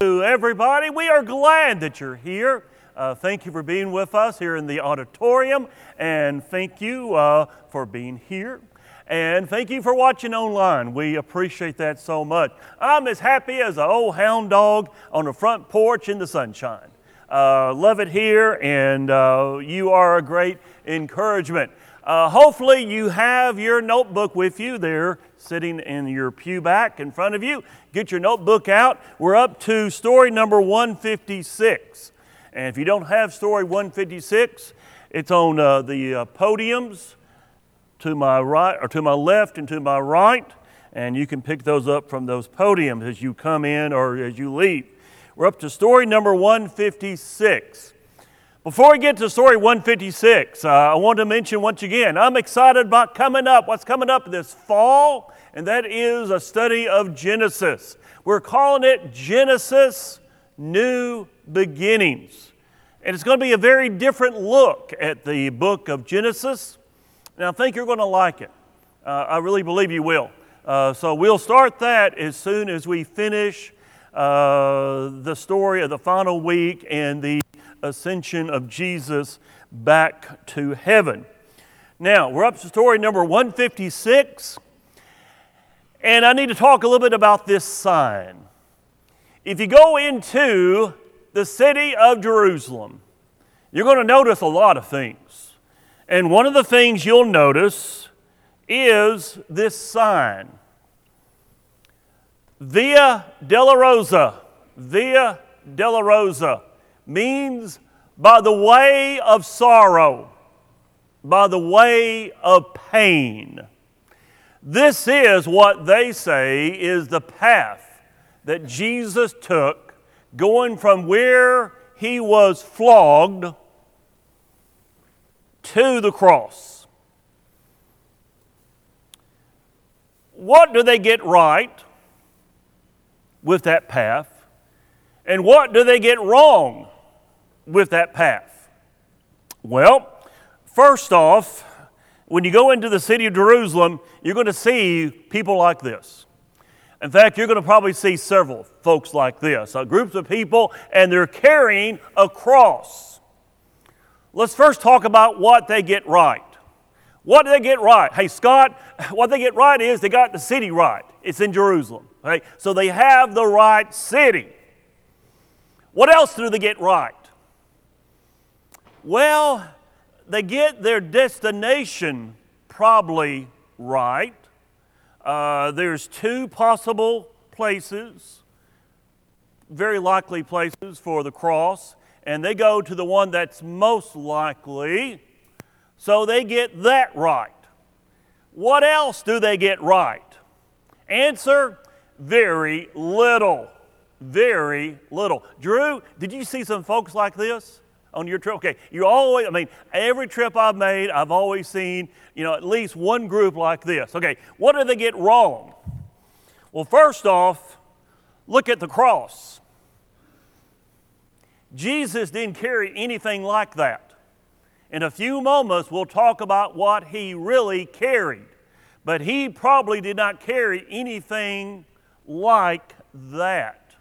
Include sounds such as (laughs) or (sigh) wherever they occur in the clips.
To everybody, we are glad that you're here. Uh, thank you for being with us here in the auditorium, and thank you uh, for being here. And thank you for watching online. We appreciate that so much. I'm as happy as an old hound dog on the front porch in the sunshine. Uh, love it here, and uh, you are a great encouragement. Uh, hopefully, you have your notebook with you there, sitting in your pew back in front of you. Get your notebook out. We're up to story number 156. And if you don't have story 156, it's on uh, the uh, podiums to my right or to my left and to my right, and you can pick those up from those podiums as you come in or as you leave. We're up to story number 156. Before we get to story 156, uh, I want to mention once again, I'm excited about coming up, what's coming up this fall and that is a study of Genesis. We're calling it Genesis New Beginnings. And it's going to be a very different look at the book of Genesis. And I think you're going to like it. Uh, I really believe you will. Uh, so we'll start that as soon as we finish uh, the story of the final week and the ascension of Jesus back to heaven. Now, we're up to story number 156. And I need to talk a little bit about this sign. If you go into the city of Jerusalem, you're going to notice a lot of things. And one of the things you'll notice is this sign Via Dolorosa. Via Dolorosa means by the way of sorrow, by the way of pain. This is what they say is the path that Jesus took going from where he was flogged to the cross. What do they get right with that path? And what do they get wrong with that path? Well, first off, when you go into the city of Jerusalem, you're going to see people like this. In fact, you're going to probably see several folks like this uh, groups of people, and they're carrying a cross. Let's first talk about what they get right. What do they get right? Hey, Scott, what they get right is they got the city right. It's in Jerusalem. Right? So they have the right city. What else do they get right? Well, they get their destination probably right. Uh, there's two possible places, very likely places for the cross, and they go to the one that's most likely, so they get that right. What else do they get right? Answer very little. Very little. Drew, did you see some folks like this? On your trip? Okay, you always, I mean, every trip I've made, I've always seen, you know, at least one group like this. Okay, what do they get wrong? Well, first off, look at the cross. Jesus didn't carry anything like that. In a few moments, we'll talk about what he really carried. But he probably did not carry anything like that.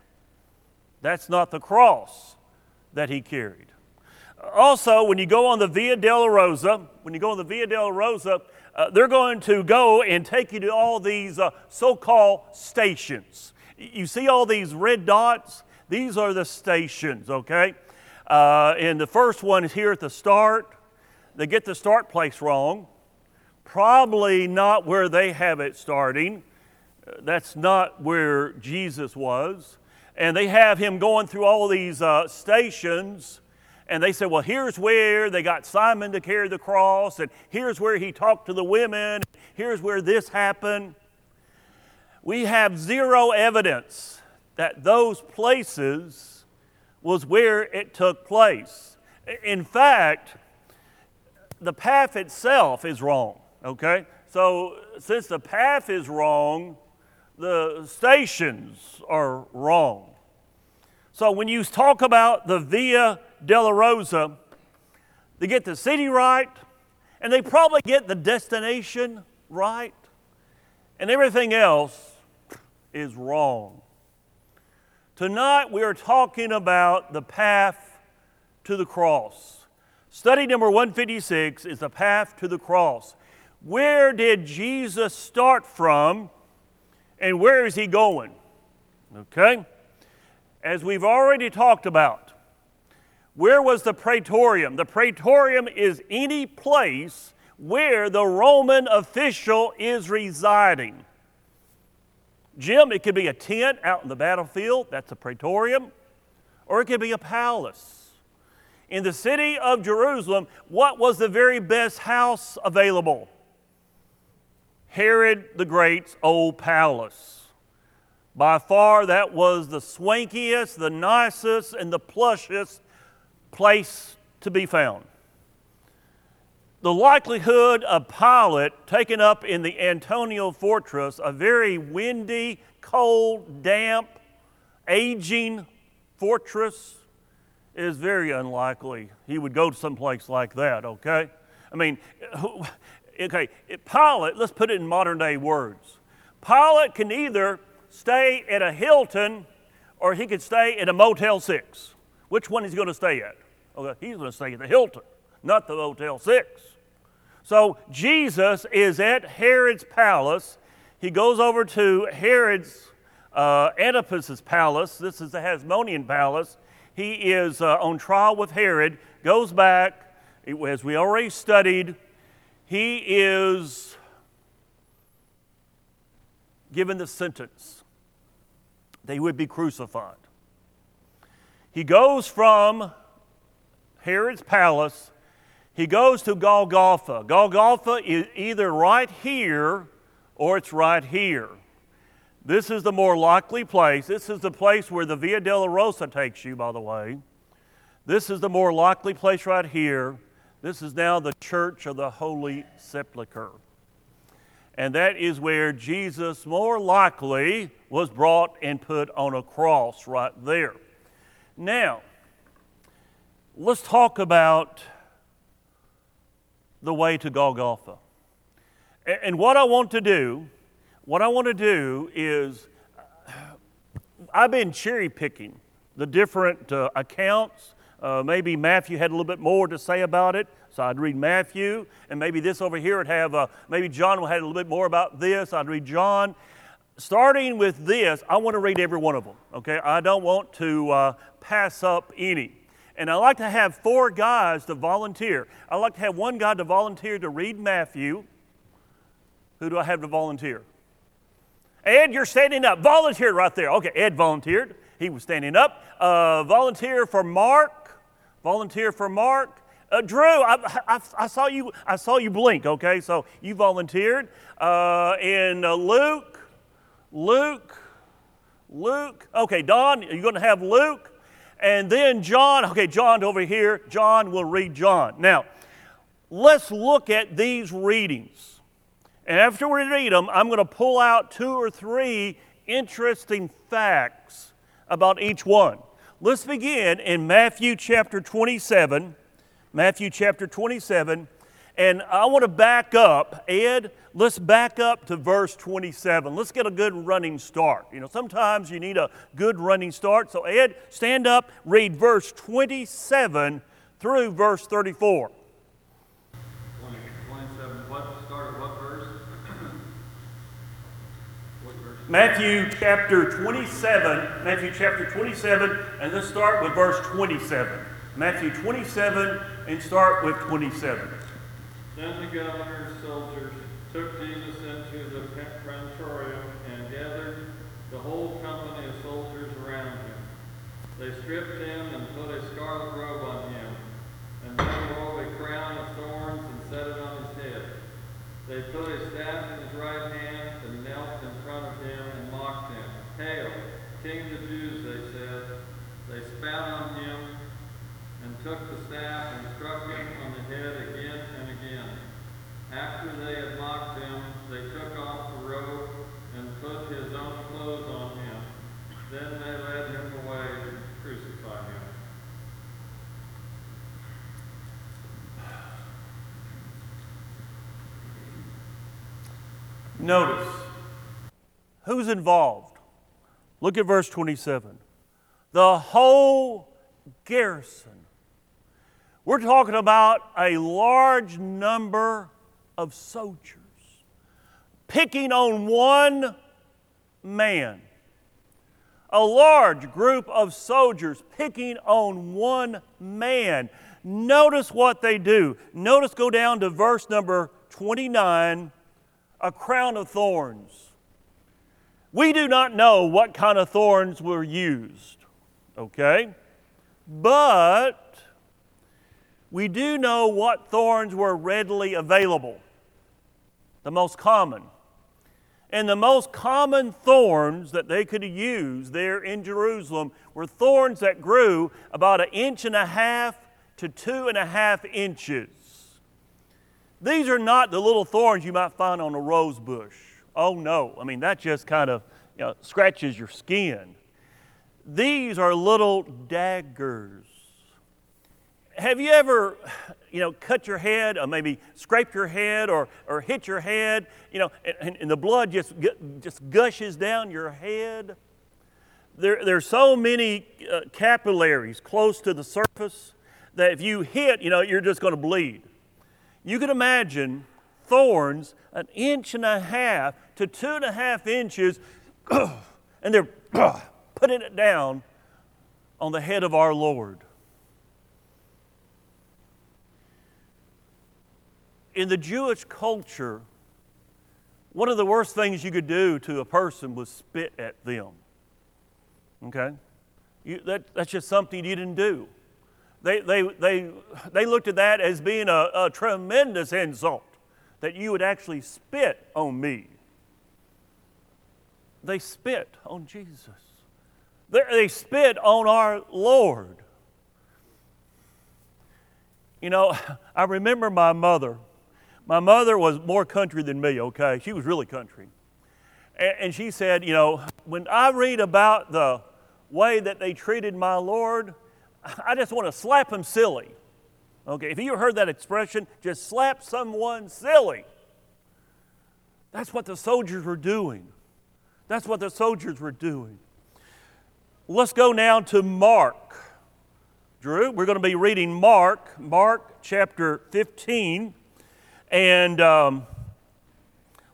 That's not the cross that he carried. Also, when you go on the Via Dolorosa, when you go on the Via Dolorosa, uh, they're going to go and take you to all these uh, so called stations. You see all these red dots? These are the stations, okay? Uh, and the first one is here at the start. They get the start place wrong. Probably not where they have it starting. Uh, that's not where Jesus was. And they have him going through all these uh, stations and they said, well, here's where they got Simon to carry the cross, and here's where he talked to the women, here's where this happened. We have zero evidence that those places was where it took place. In fact, the path itself is wrong, okay? So, since the path is wrong, the stations are wrong. So, when you talk about the Via Dolorosa, they get the city right, and they probably get the destination right, and everything else is wrong. Tonight we are talking about the path to the cross. Study number 156 is the path to the cross. Where did Jesus start from and where is he going? Okay? As we've already talked about, where was the praetorium? The praetorium is any place where the Roman official is residing. Jim, it could be a tent out in the battlefield, that's a praetorium, or it could be a palace. In the city of Jerusalem, what was the very best house available? Herod the Great's old palace. By far, that was the swankiest, the nicest, and the plushest place to be found the likelihood of Pilate taken up in the Antonia fortress, a very windy, cold, damp, aging fortress, is very unlikely he would go to some place like that, okay? I mean, okay, Pilate, let's put it in modern day words. Pilate can either stay at a Hilton or he could stay at a Motel 6. Which one is he going to stay at? Okay, he's going to stay at the Hilton, not the Motel 6. So Jesus is at Herod's palace. He goes over to Herod's uh, Antipas's palace. This is the Hasmonean palace. He is uh, on trial with Herod, goes back, as we already studied, he is given the sentence he would be crucified. He goes from Herod's palace he goes to Golgotha. Golgotha is either right here or it's right here. This is the more likely place. This is the place where the Via Dolorosa takes you, by the way. This is the more likely place right here. This is now the Church of the Holy Sepulchre. And that is where Jesus more likely was brought and put on a cross right there. Now, let's talk about the way to Golgotha. And what I want to do, what I want to do is, I've been cherry picking the different uh, accounts. Uh, maybe Matthew had a little bit more to say about it, so I'd read Matthew, and maybe this over here would have, uh, maybe John would had a little bit more about this. I'd read John. Starting with this, I want to read every one of them, okay? I don't want to uh, pass up any. And I like to have four guys to volunteer. I like to have one guy to volunteer to read Matthew. Who do I have to volunteer? Ed, you're standing up. Volunteered right there. Okay, Ed volunteered. He was standing up. Uh, volunteer for Mark. Volunteer for Mark. Uh, Drew, I, I, I, saw you. I saw you blink. Okay, so you volunteered. Uh, and uh, Luke, Luke, Luke. Okay, Don, you're going to have Luke. And then John, okay, John over here, John will read John. Now, let's look at these readings. And after we read them, I'm going to pull out two or three interesting facts about each one. Let's begin in Matthew chapter 27. Matthew chapter 27. And I want to back up. Ed, let's back up to verse 27. Let's get a good running start. You know, sometimes you need a good running start. So, Ed, stand up, read verse 27 through verse 34. 27, what, start what verse? what verse? Matthew chapter 27, Matthew chapter 27, and let's start with verse 27. Matthew 27 and start with 27. Then the governor's soldiers took Jesus into the praetorium and gathered the whole company of soldiers around him. They stripped him and put a scarlet robe on him, and then wove a crown of thorns and set it on his head. They put a staff in his right hand and knelt in front of him and mocked him. Hail, King of the Jews, they said. They spat on him and took the staff and struck him on the head again after they had mocked him, they took off the robe and put his own clothes on him. Then they led him away to crucify him. Notice who's involved. Look at verse 27. the whole garrison. We're talking about a large number of soldiers picking on one man. A large group of soldiers picking on one man. Notice what they do. Notice go down to verse number 29 a crown of thorns. We do not know what kind of thorns were used, okay? But we do know what thorns were readily available, the most common. And the most common thorns that they could use there in Jerusalem were thorns that grew about an inch and a half to two and a half inches. These are not the little thorns you might find on a rose bush. Oh no, I mean, that just kind of you know, scratches your skin. These are little daggers. Have you ever, you know, cut your head or maybe scrape your head or, or hit your head, you know, and, and the blood just, just gushes down your head? There, there's so many uh, capillaries close to the surface that if you hit, you know, you're just going to bleed. You can imagine thorns an inch and a half to two and a half inches, (clears throat) and they're (clears throat) putting it down on the head of our Lord. In the Jewish culture, one of the worst things you could do to a person was spit at them. Okay? You, that, that's just something you didn't do. They, they, they, they looked at that as being a, a tremendous insult that you would actually spit on me. They spit on Jesus, they, they spit on our Lord. You know, (laughs) I remember my mother my mother was more country than me, okay? She was really country. And, she said, You know, when I read about the way that they treated my Lord, I just want to slap him silly. Okay, if you heard that expression, just slap someone silly. That's what the soldiers were doing. That's what the soldiers were doing. Let's go now to Mark. Drew, we're going to be reading Mark, Mark chapter 15. And um,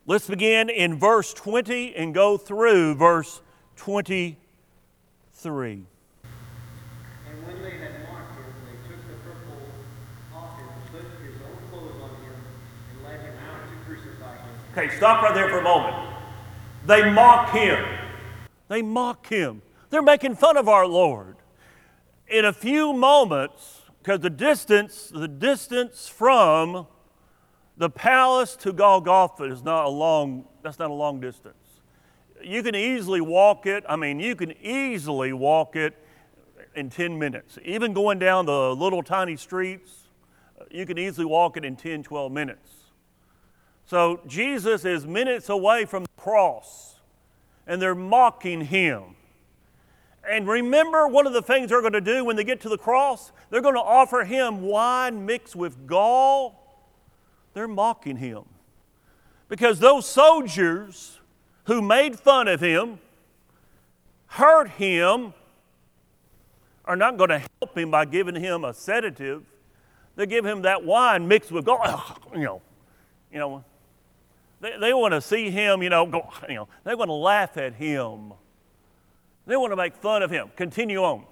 let's begin in verse 20 and go through verse 23. And when they had marked him, they took the purple off him, put his own clothes on him, and led him out to crucify him. Okay, stop right there for a moment. They mock him. They mock him. They're making fun of our Lord. In a few moments, because the distance, the distance from the palace to Golgotha is not a long, that's not a long distance. You can easily walk it. I mean, you can easily walk it in 10 minutes. Even going down the little tiny streets, uh, you can easily walk it in 10, 12 minutes. So Jesus is minutes away from the cross, and they're mocking him. And remember, one of the things they're going to do when they get to the cross, they're going to offer him wine mixed with gall they're mocking him. Because those soldiers who made fun of him, hurt him, are not going to help him by giving him a sedative. They give him that wine mixed with. (laughs) You know, you know, they, they want to see him, you know, go, (laughs) you know, they want to laugh at him. They want to make fun of him. Continue on.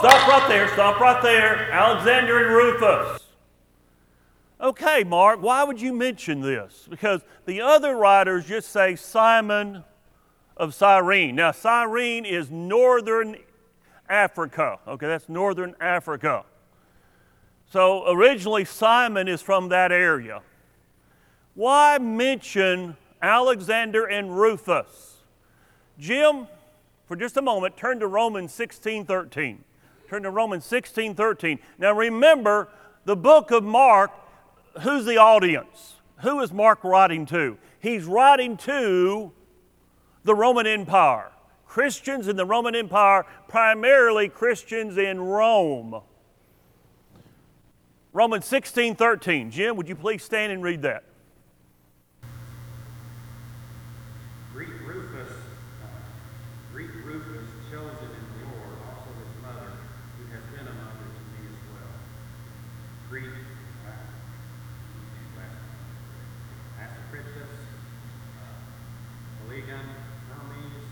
Stop right there, stop right there. Alexander and Rufus. Okay, Mark, why would you mention this? Because the other writers just say Simon of Cyrene. Now, Cyrene is northern Africa. Okay, that's northern Africa. So originally, Simon is from that area. Why mention Alexander and Rufus? Jim, for just a moment, turn to Romans 16 13. Turn to Romans 16 13. Now remember, the book of Mark, who's the audience? Who is Mark writing to? He's writing to the Roman Empire. Christians in the Roman Empire, primarily Christians in Rome. Romans 16 13. Jim, would you please stand and read that? Greet Rufus, uh, greet Rufus, chosen in the Lord, also his mother, who has been a mother to me as well. Greet uh, Ascriptus, uh, Olegon, Hermes,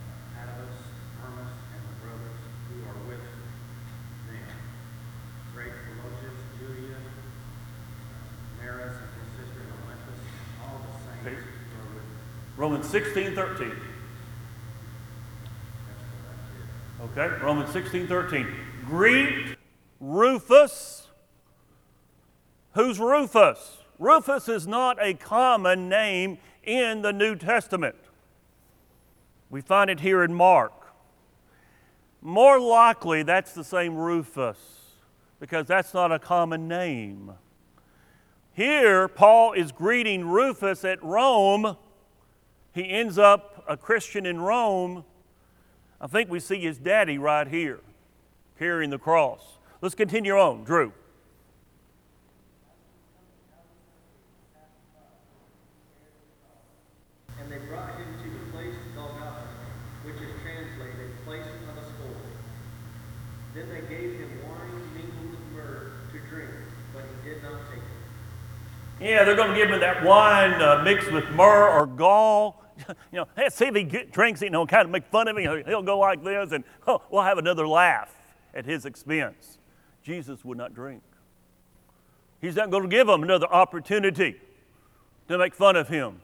uh, Atticus, Hermas, and the brothers who are with them. Great Philologus, Julia, uh, Maris, and his sister Olympus, all the saints Okay. who are with them. Romans 16 13. That's what I did. Okay, Romans 16 13. Greet Rufus. Who's Rufus? Rufus is not a common name in the New Testament. We find it here in Mark. More likely, that's the same Rufus, because that's not a common name. Here, Paul is greeting Rufus at Rome. He ends up a Christian in Rome. I think we see his daddy right here carrying the cross. Let's continue on. Drew. And they brought him to the place Golgotha, which is translated place of a skull. Then they gave him wine mingled with myrrh to drink, but he did not take it. Yeah, they're going to give him that wine uh, mixed with myrrh or gall. (laughs) you know, hey, see if he get, drinks you know, kind of make fun of him. He'll, he'll go like this, and oh, we'll have another laugh at his expense. Jesus would not drink. He's not going to give him another opportunity to make fun of him.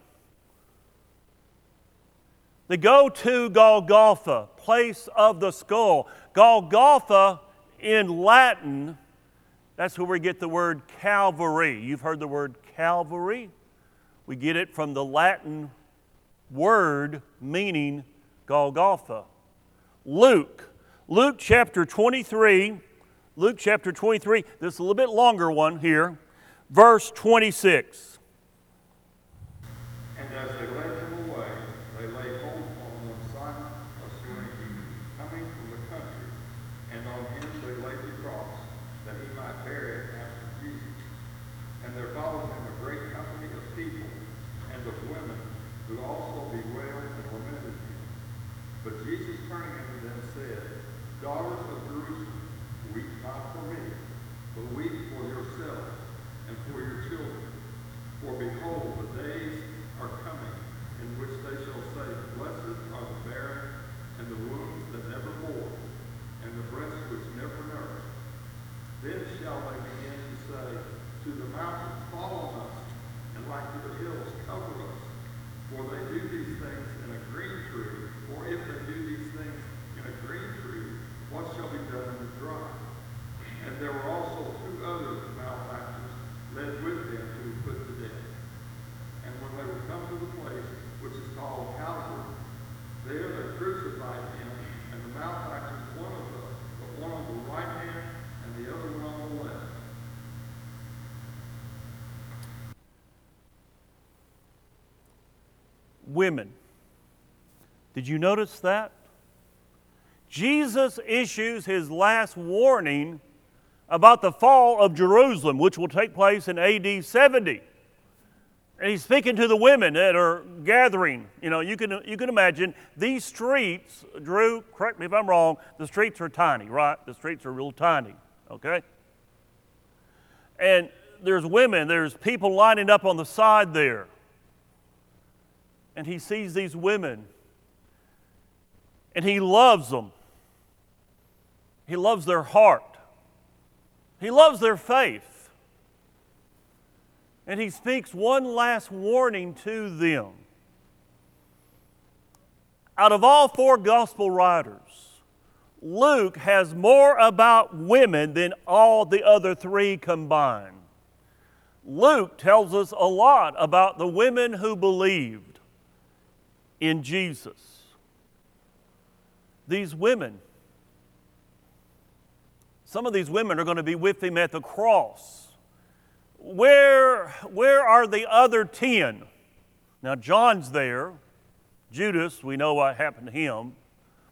They go to Golgotha, place of the skull. Golgotha in Latin, that's where we get the word Calvary. You've heard the word Calvary. We get it from the Latin word meaning Golgotha. Luke, Luke chapter 23, Luke chapter 23, this is a little bit longer one here, verse 26. And as they led him away, they laid hold on them Simon of Cyrene, coming from the country, and on him they laid the cross, that he might bear it after Jesus. And there followed him a great company of people and of women, who also bewailed and lamented him. But Jesus turning unto them said, Daughters of Jerusalem, weep not for me, but weep for yourselves and for your children. For behold, the days are coming in which they shall say, Blessed are the barren, and the wombs that never bore, and the breasts which never nursed. Then shall they begin to say, To the mountains, fall on us, and like to the hills, cover us. For they do these things in a green tree, or if they do these things in a green tree, what shall be done in the dry? And there were also two other malefactors led with them to be put to death. And when they were come to the place which is called Calvary, there they crucified him, and the malefactors, one of them, but one on the right hand, and the other one on the left. Women. Did you notice that? Jesus issues his last warning about the fall of Jerusalem, which will take place in AD 70. And he's speaking to the women that are gathering. You know, you can, you can imagine these streets, Drew, correct me if I'm wrong, the streets are tiny, right? The streets are real tiny, okay? And there's women, there's people lining up on the side there. And he sees these women and he loves them. He loves their heart. He loves their faith. And he speaks one last warning to them. Out of all four gospel writers, Luke has more about women than all the other three combined. Luke tells us a lot about the women who believed in Jesus. These women, some of these women are going to be with him at the cross. Where, where are the other ten? Now, John's there. Judas, we know what happened to him.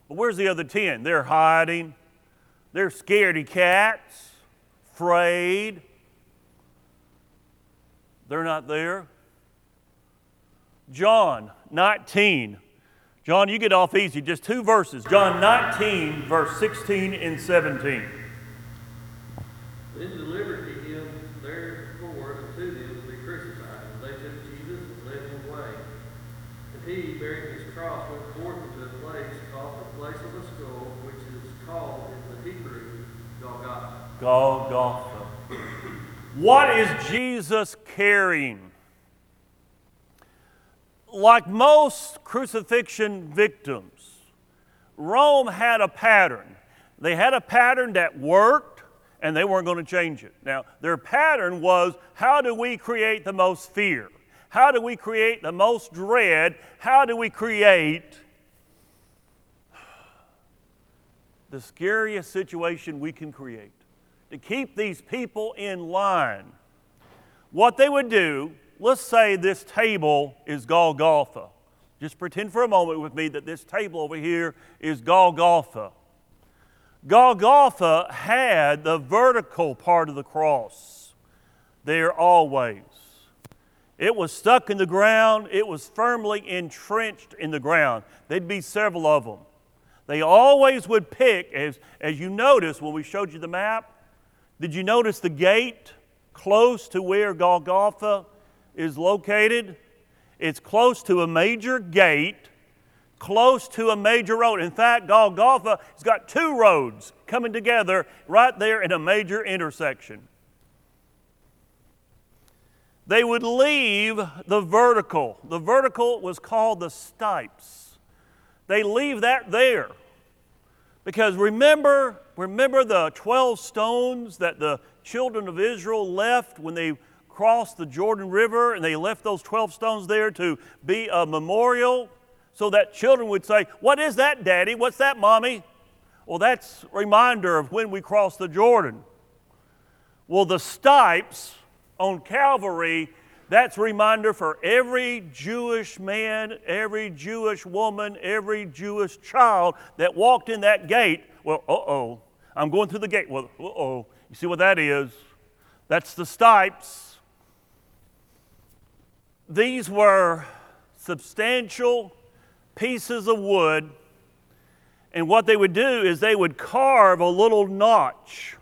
But where's the other ten? They're hiding. They're scaredy cats, afraid. They're not there. John 19. John, you get off easy. Just two verses. John 19, verse 16 and 17. Then delivered he him therefore unto them to be crucified. And they took Jesus and led him away. And he, bearing his cross, went forth into a place called the place of the skull, which is called in the Hebrew Golgotha. Golgotha. What is Jesus carrying? Like most crucifixion victims, Rome had a pattern. They had a pattern that worked and they weren't going to change it. Now, their pattern was how do we create the most fear? How do we create the most dread? How do we create the scariest situation we can create? to keep these people in line. What they would do, let's say this table is Golgotha. Just pretend for a moment with me that this table over here is Golgotha. Golgotha had the vertical part of the cross there always. It was stuck in the ground, it was firmly entrenched in the ground. There'd be several of them. They always would pick, as, as you notice when we showed you the map, did you notice the gate close to where Golgotha is located? It's close to a major gate, close to a major road. In fact, Golgotha has got two roads coming together right there in a major intersection. They would leave the vertical. The vertical was called the stipes. They leave that there. Because remember, remember the 12 stones that the children of Israel left when they crossed the Jordan River and they left those 12 stones there to be a memorial so that children would say, What is that, Daddy? What's that, Mommy? Well, that's a reminder of when we crossed the Jordan. Well, the stipes on Calvary that's a reminder for every Jewish man, every Jewish woman, every Jewish child that walked in that gate. Well, uh oh, I'm going through the gate. Well, uh oh, you see what that is? That's the stipes. These were substantial pieces of wood, and what they would do is they would carve a little notch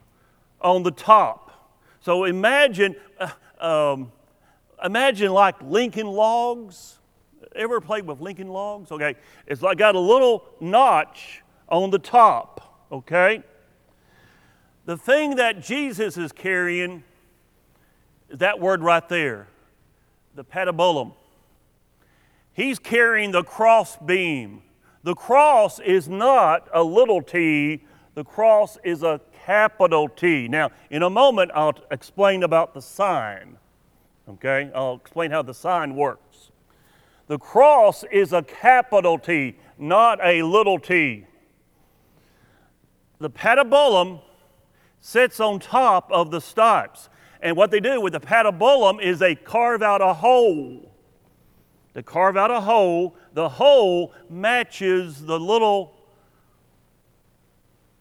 on the top. So imagine. Uh, um, imagine like Lincoln logs. Ever played with Lincoln logs? Okay, it's like got a little notch on the top, okay? The thing that Jesus is carrying is that word right there, the patibulum. He's carrying the cross beam. The cross is not a little t, the cross is a capital T. Now, in a moment, I'll explain about the sign. Okay, I'll explain how the sign works. The cross is a capital T, not a little t. The patibulum sits on top of the stipes. And what they do with the patibulum is they carve out a hole. They carve out a hole. The hole matches the little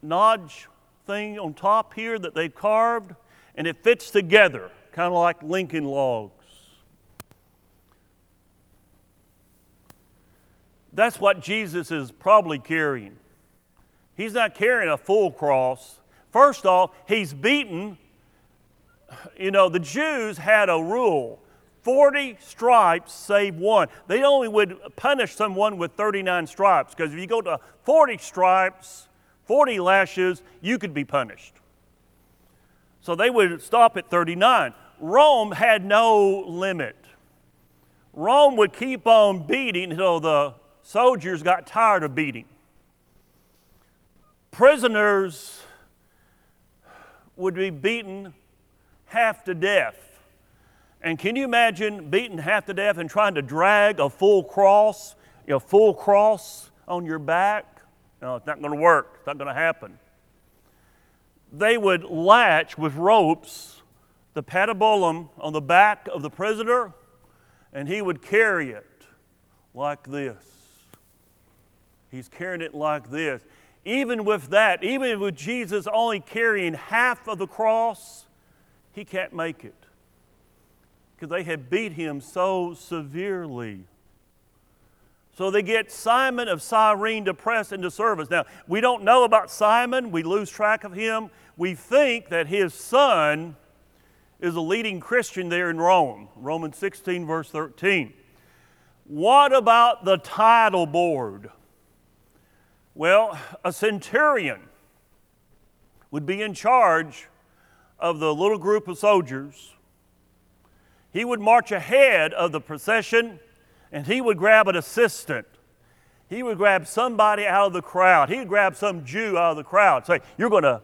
notch thing on top here that they've carved, and it fits together kind of like Lincoln logs. That's what Jesus is probably carrying. He's not carrying a full cross. First off, he's beaten. You know, the Jews had a rule 40 stripes save one. They only would punish someone with 39 stripes because if you go to 40 stripes, 40 lashes, you could be punished. So they would stop at 39. Rome had no limit. Rome would keep on beating until the soldiers got tired of beating. Prisoners would be beaten half to death. And can you imagine beaten half to death and trying to drag a full cross, a full cross on your back? No, it's not going to work. It's not going to happen. They would latch with ropes the patibulum on the back of the prisoner, and he would carry it like this. He's carrying it like this. Even with that, even with Jesus only carrying half of the cross, he can't make it. because they had beat him so severely. So they get Simon of Cyrene to press into service. Now, we don't know about Simon, we lose track of him. We think that his son is a leading Christian there in Rome, Romans 16, verse 13. What about the title board? Well, a centurion would be in charge of the little group of soldiers. He would march ahead of the procession and he would grab an assistant. He would grab somebody out of the crowd. He would grab some Jew out of the crowd. Say, You're going to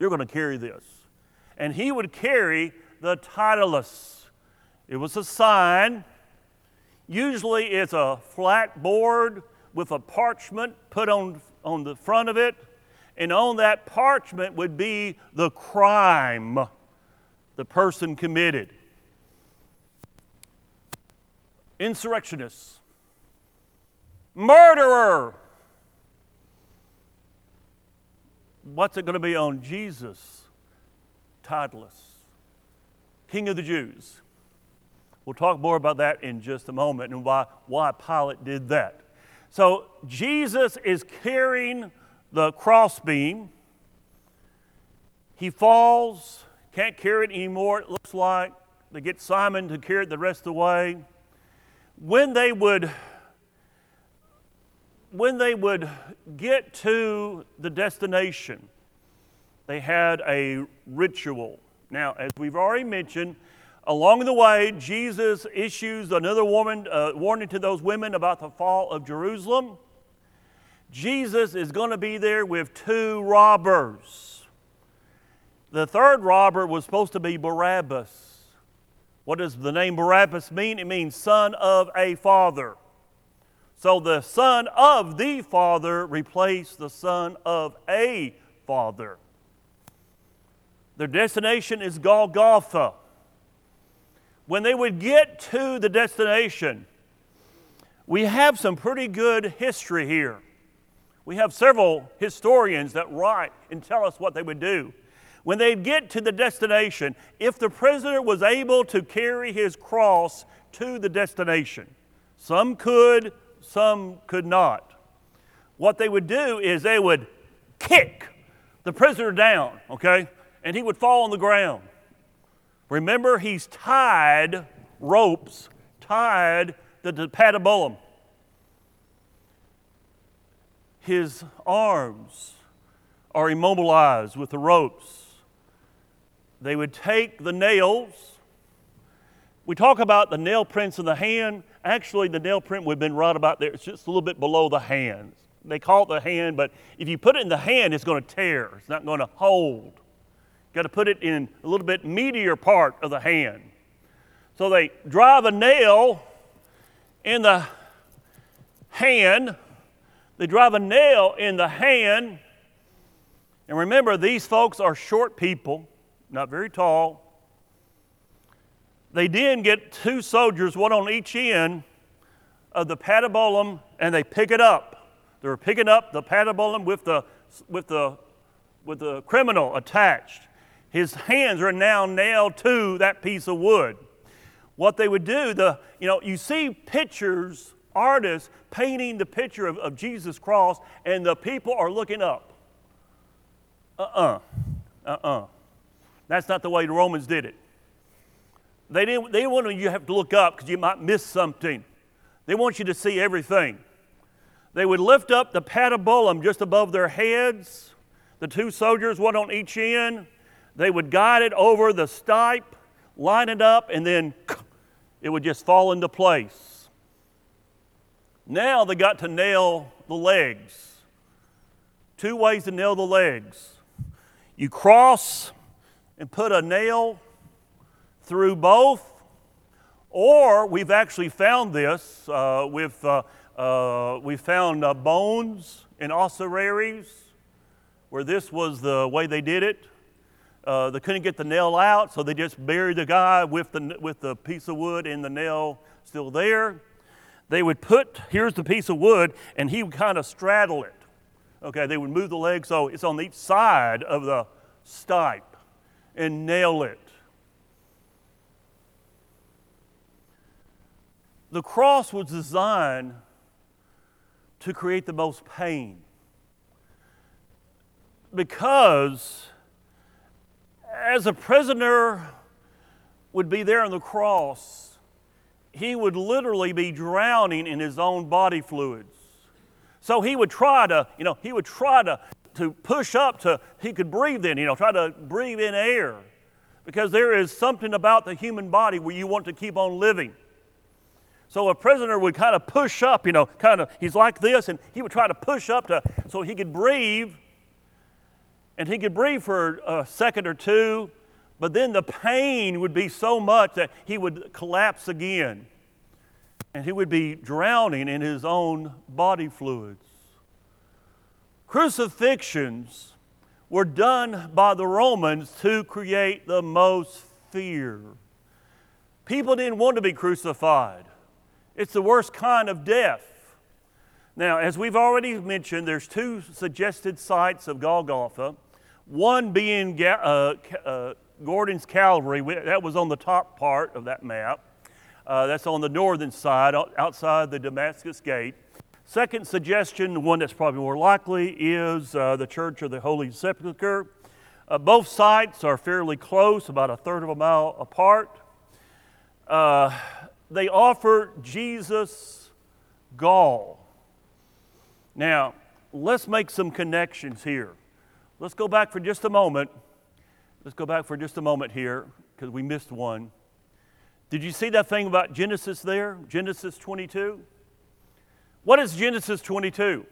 you're going to carry this. And he would carry the titulus. It was a sign. Usually it's a flat board with a parchment put on, on the front of it. And on that parchment would be the crime the person committed. Insurrectionist, murderer. What's it going to be on Jesus? Titulus, King of the Jews. We'll talk more about that in just a moment and why, why Pilate did that. So, Jesus is carrying the crossbeam. He falls, can't carry it anymore, it looks like. They get Simon to carry it the rest of the way. When they would when they would get to the destination, they had a ritual. Now, as we've already mentioned, along the way, Jesus issues another woman, uh, warning to those women about the fall of Jerusalem. Jesus is going to be there with two robbers. The third robber was supposed to be Barabbas. What does the name Barabbas mean? It means son of a father. So the son of the father replaced the son of a father. Their destination is Golgotha. When they would get to the destination, we have some pretty good history here. We have several historians that write and tell us what they would do. When they'd get to the destination, if the prisoner was able to carry his cross to the destination, some could, some could not. What they would do is they would kick the prisoner down, okay? And he would fall on the ground. Remember, he's tied ropes, tied the, the patibulum. His arms are immobilized with the ropes. They would take the nails. We talk about the nail prints in the hand. Actually, the nail print would have been right about there. It's just a little bit below the hand. They call it the hand, but if you put it in the hand, it's going to tear. It's not going to hold. You've got to put it in a little bit meatier part of the hand. So they drive a nail in the hand. They drive a nail in the hand. And remember, these folks are short people, not very tall. They then get two soldiers, one on each end of the patibulum, and they pick it up. They're picking up the patibulum with the, with the, with the criminal attached. His hands are now nailed to that piece of wood. What they would do, the, you know, you see pictures, artists painting the picture of, of Jesus' cross, and the people are looking up. Uh uh-uh. uh. Uh-uh. That's not the way the Romans did it. They didn't, they didn't want you to have to look up because you might miss something. They want you to see everything. They would lift up the patibulum just above their heads, the two soldiers, one on each end. They would guide it over the stipe, line it up, and then (clears throat) it would just fall into place. Now they got to nail the legs. Two ways to nail the legs. You cross and put a nail through both, or we've actually found this uh, with, uh, uh, we found uh, bones in ossuaries where this was the way they did it. Uh, they couldn't get the nail out, so they just buried the guy with the, with the piece of wood and the nail still there. They would put, here's the piece of wood, and he would kind of straddle it. Okay, they would move the leg so it's on each side of the stipe and nail it. the cross was designed to create the most pain because as a prisoner would be there on the cross, he would literally be drowning in his own body fluids. So he would try to, you know, he would try to, to push up to, he could breathe in, you know, try to breathe in air. Because there is something about the human body where you want to keep on living. So a prisoner would kind of push up, you know, kind of, he's like this, and he would try to push up to, so he could breathe. And he could breathe for a second or two, but then the pain would be so much that he would collapse again. And he would be drowning in his own body fluids. Crucifixions were done by the Romans to create the most fear. People didn't want to be crucified. It's the worst kind of death. Now, as we've already mentioned, there's two suggested sites of Golgotha. One being uh, uh, Gordon's Calvary, that was on the top part of that map. Uh, that's on the northern side, outside the Damascus Gate. Second suggestion, the one that's probably more likely, is uh, the Church of the Holy Sepulchre. Uh, both sites are fairly close, about a third of a mile apart. Uh, they offer Jesus gall. Now, let's make some connections here. Let's go back for just a moment. Let's go back for just a moment here because we missed one. Did you see that thing about Genesis there? Genesis 22? What is Genesis 22?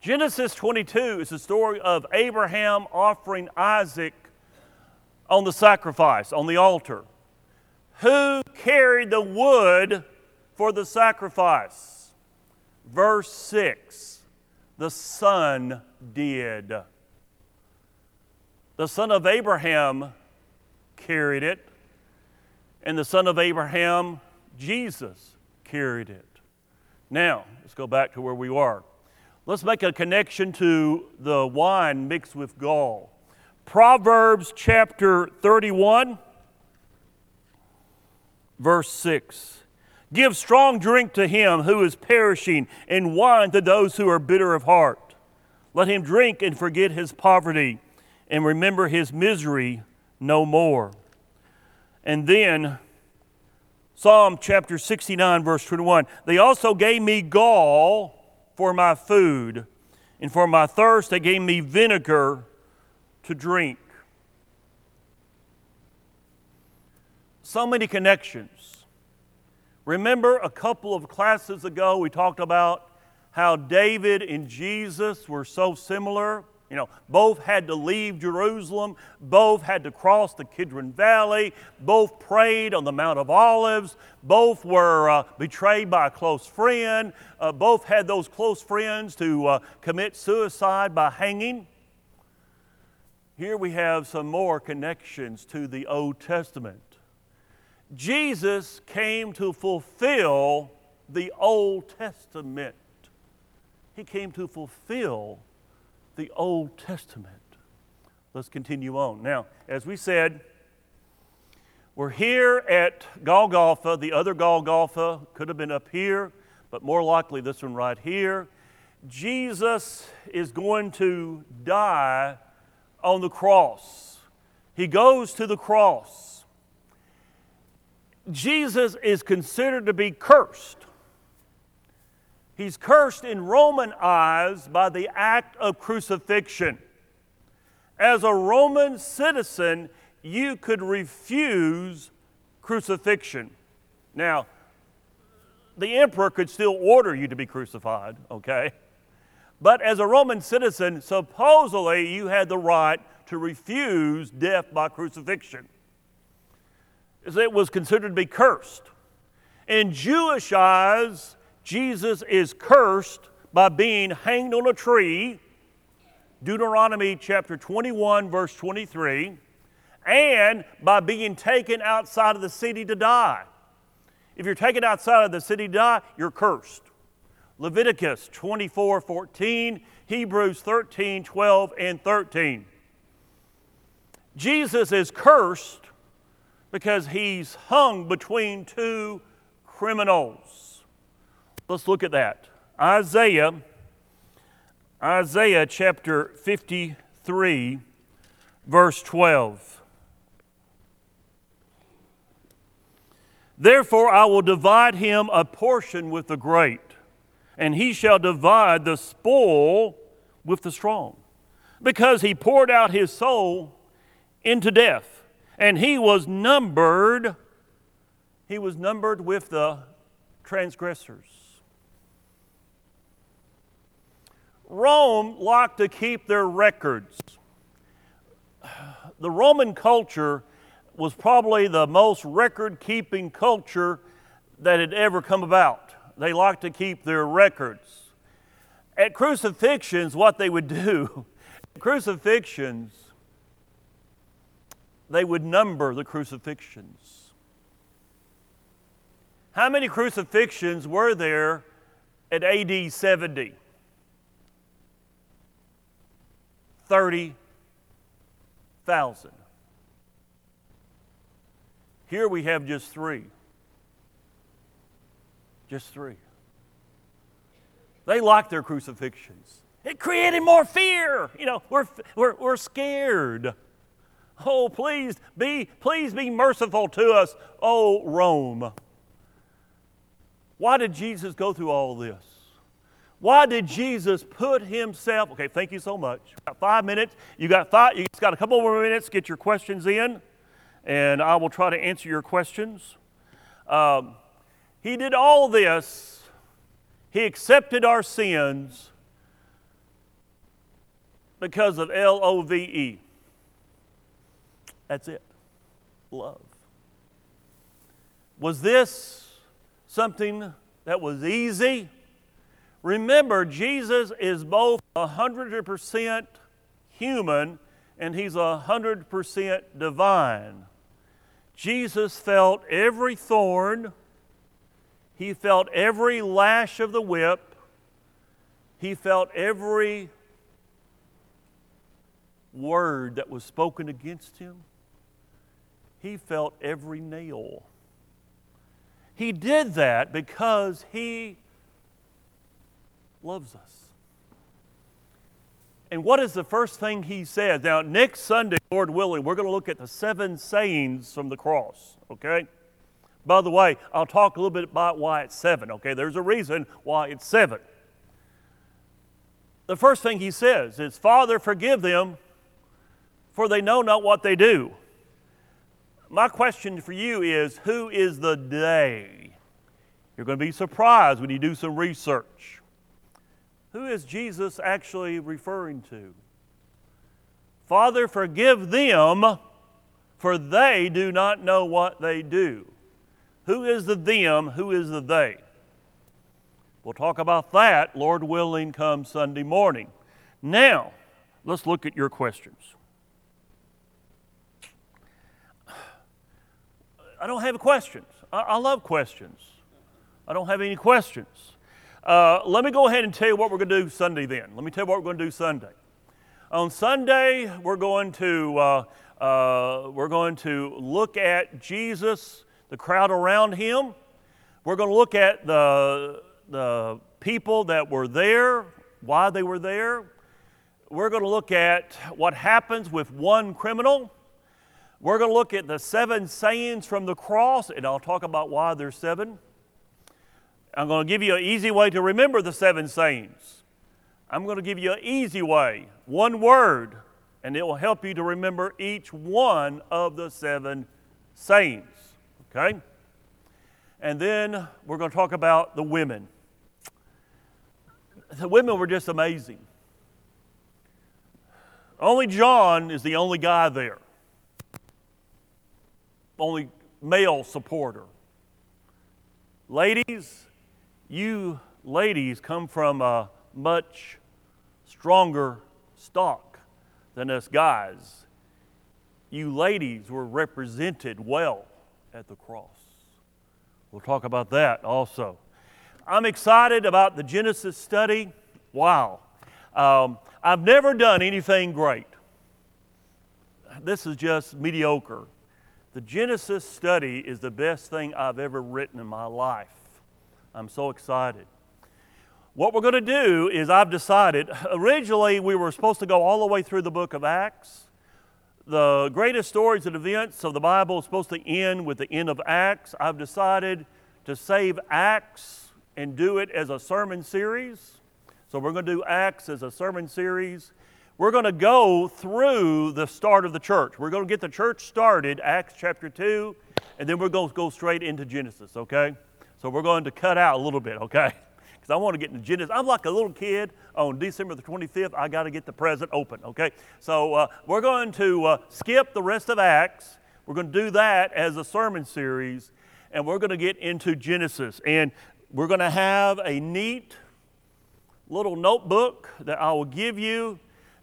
Genesis 22 is the story of Abraham offering Isaac on the sacrifice, on the altar. Who carried the wood for the sacrifice? Verse 6 The son did. The son of Abraham carried it, and the son of Abraham, Jesus, carried it. Now, let's go back to where we are. Let's make a connection to the wine mixed with gall. Proverbs chapter 31, verse 6. Give strong drink to him who is perishing, and wine to those who are bitter of heart. Let him drink and forget his poverty and remember his misery no more. And then, Psalm chapter 69, verse 21 They also gave me gall for my food, and for my thirst, they gave me vinegar to drink. So many connections. Remember a couple of classes ago, we talked about how David and Jesus were so similar. You know, both had to leave Jerusalem, both had to cross the Kidron Valley, both prayed on the Mount of Olives, both were uh, betrayed by a close friend, uh, both had those close friends to uh, commit suicide by hanging. Here we have some more connections to the Old Testament. Jesus came to fulfill the Old Testament. He came to fulfill the Old Testament. Let's continue on. Now, as we said, we're here at Golgotha. The other Golgotha could have been up here, but more likely this one right here. Jesus is going to die on the cross. He goes to the cross. Jesus is considered to be cursed. He's cursed in Roman eyes by the act of crucifixion. As a Roman citizen, you could refuse crucifixion. Now, the emperor could still order you to be crucified, okay? But as a Roman citizen, supposedly you had the right to refuse death by crucifixion. It was considered to be cursed. In Jewish eyes, Jesus is cursed by being hanged on a tree, Deuteronomy chapter 21, verse 23, and by being taken outside of the city to die. If you're taken outside of the city to die, you're cursed. Leviticus 24, 14, Hebrews 13, 12, and 13. Jesus is cursed because he's hung between two criminals. Let's look at that. Isaiah, Isaiah chapter 53, verse 12. Therefore, I will divide him a portion with the great, and he shall divide the spoil with the strong, because he poured out his soul into death, and he was numbered, he was numbered with the transgressors. Rome liked to keep their records. The Roman culture was probably the most record keeping culture that had ever come about. They liked to keep their records. At crucifixions, what they would (laughs) do, crucifixions, they would number the crucifixions. How many crucifixions were there at AD 70? 30,000. Here we have just three. Just three. They liked their crucifixions. It created more fear. You know, we're, we're, we're scared. Oh, please be, please be merciful to us, oh Rome. Why did Jesus go through all this? Why did Jesus put himself? Okay, thank you so much. Got five minutes. You got five. You just got a couple more minutes. Get your questions in and I will try to answer your questions. Um, he did all this, he accepted our sins because of L O V E. That's it love. Was this something that was easy? Remember, Jesus is both 100% human and he's 100% divine. Jesus felt every thorn, he felt every lash of the whip, he felt every word that was spoken against him, he felt every nail. He did that because he loves us. And what is the first thing he says? Now, next Sunday, Lord willing, we're going to look at the seven sayings from the cross, okay? By the way, I'll talk a little bit about why it's seven, okay? There's a reason why it's seven. The first thing he says is, Father, forgive them, for they know not what they do. My question for you is, who is the day? You're going to be surprised when you do some research. Who is Jesus actually referring to? Father, forgive them, for they do not know what they do. Who is the them? Who is the they? We'll talk about that, Lord willing, come Sunday morning. Now, let's look at your questions. I don't have questions. I, I love questions. I don't have any questions. Uh, let me go ahead and tell you what we're going to do Sunday then. Let me tell you what we're going to do Sunday. On Sunday, we're going to, uh, uh, we're going to look at Jesus, the crowd around him. We're going to look at the, the people that were there, why they were there. We're going to look at what happens with one criminal. We're going to look at the seven sayings from the cross, and I'll talk about why there's seven. I'm going to give you an easy way to remember the seven sayings. I'm going to give you an easy way, one word, and it will help you to remember each one of the seven sayings. Okay? And then we're going to talk about the women. The women were just amazing. Only John is the only guy there, only male supporter. Ladies, you ladies come from a much stronger stock than us guys. You ladies were represented well at the cross. We'll talk about that also. I'm excited about the Genesis study. Wow. Um, I've never done anything great. This is just mediocre. The Genesis study is the best thing I've ever written in my life. I'm so excited. What we're going to do is, I've decided, originally we were supposed to go all the way through the book of Acts. The greatest stories and events of the Bible is supposed to end with the end of Acts. I've decided to save Acts and do it as a sermon series. So we're going to do Acts as a sermon series. We're going to go through the start of the church. We're going to get the church started, Acts chapter 2, and then we're going to go straight into Genesis, okay? So we're going to cut out a little bit, okay? (laughs) Because I want to get into Genesis. I'm like a little kid on December the 25th. I got to get the present open, okay? So uh, we're going to uh, skip the rest of Acts. We're going to do that as a sermon series, and we're going to get into Genesis. And we're going to have a neat little notebook that I will give you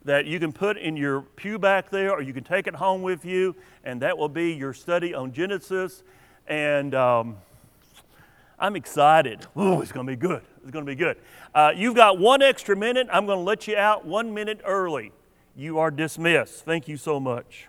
that you can put in your pew back there, or you can take it home with you, and that will be your study on Genesis. And um, I'm excited. Oh, it's going to be good. It's going to be good. Uh, you've got one extra minute. I'm going to let you out one minute early. You are dismissed. Thank you so much.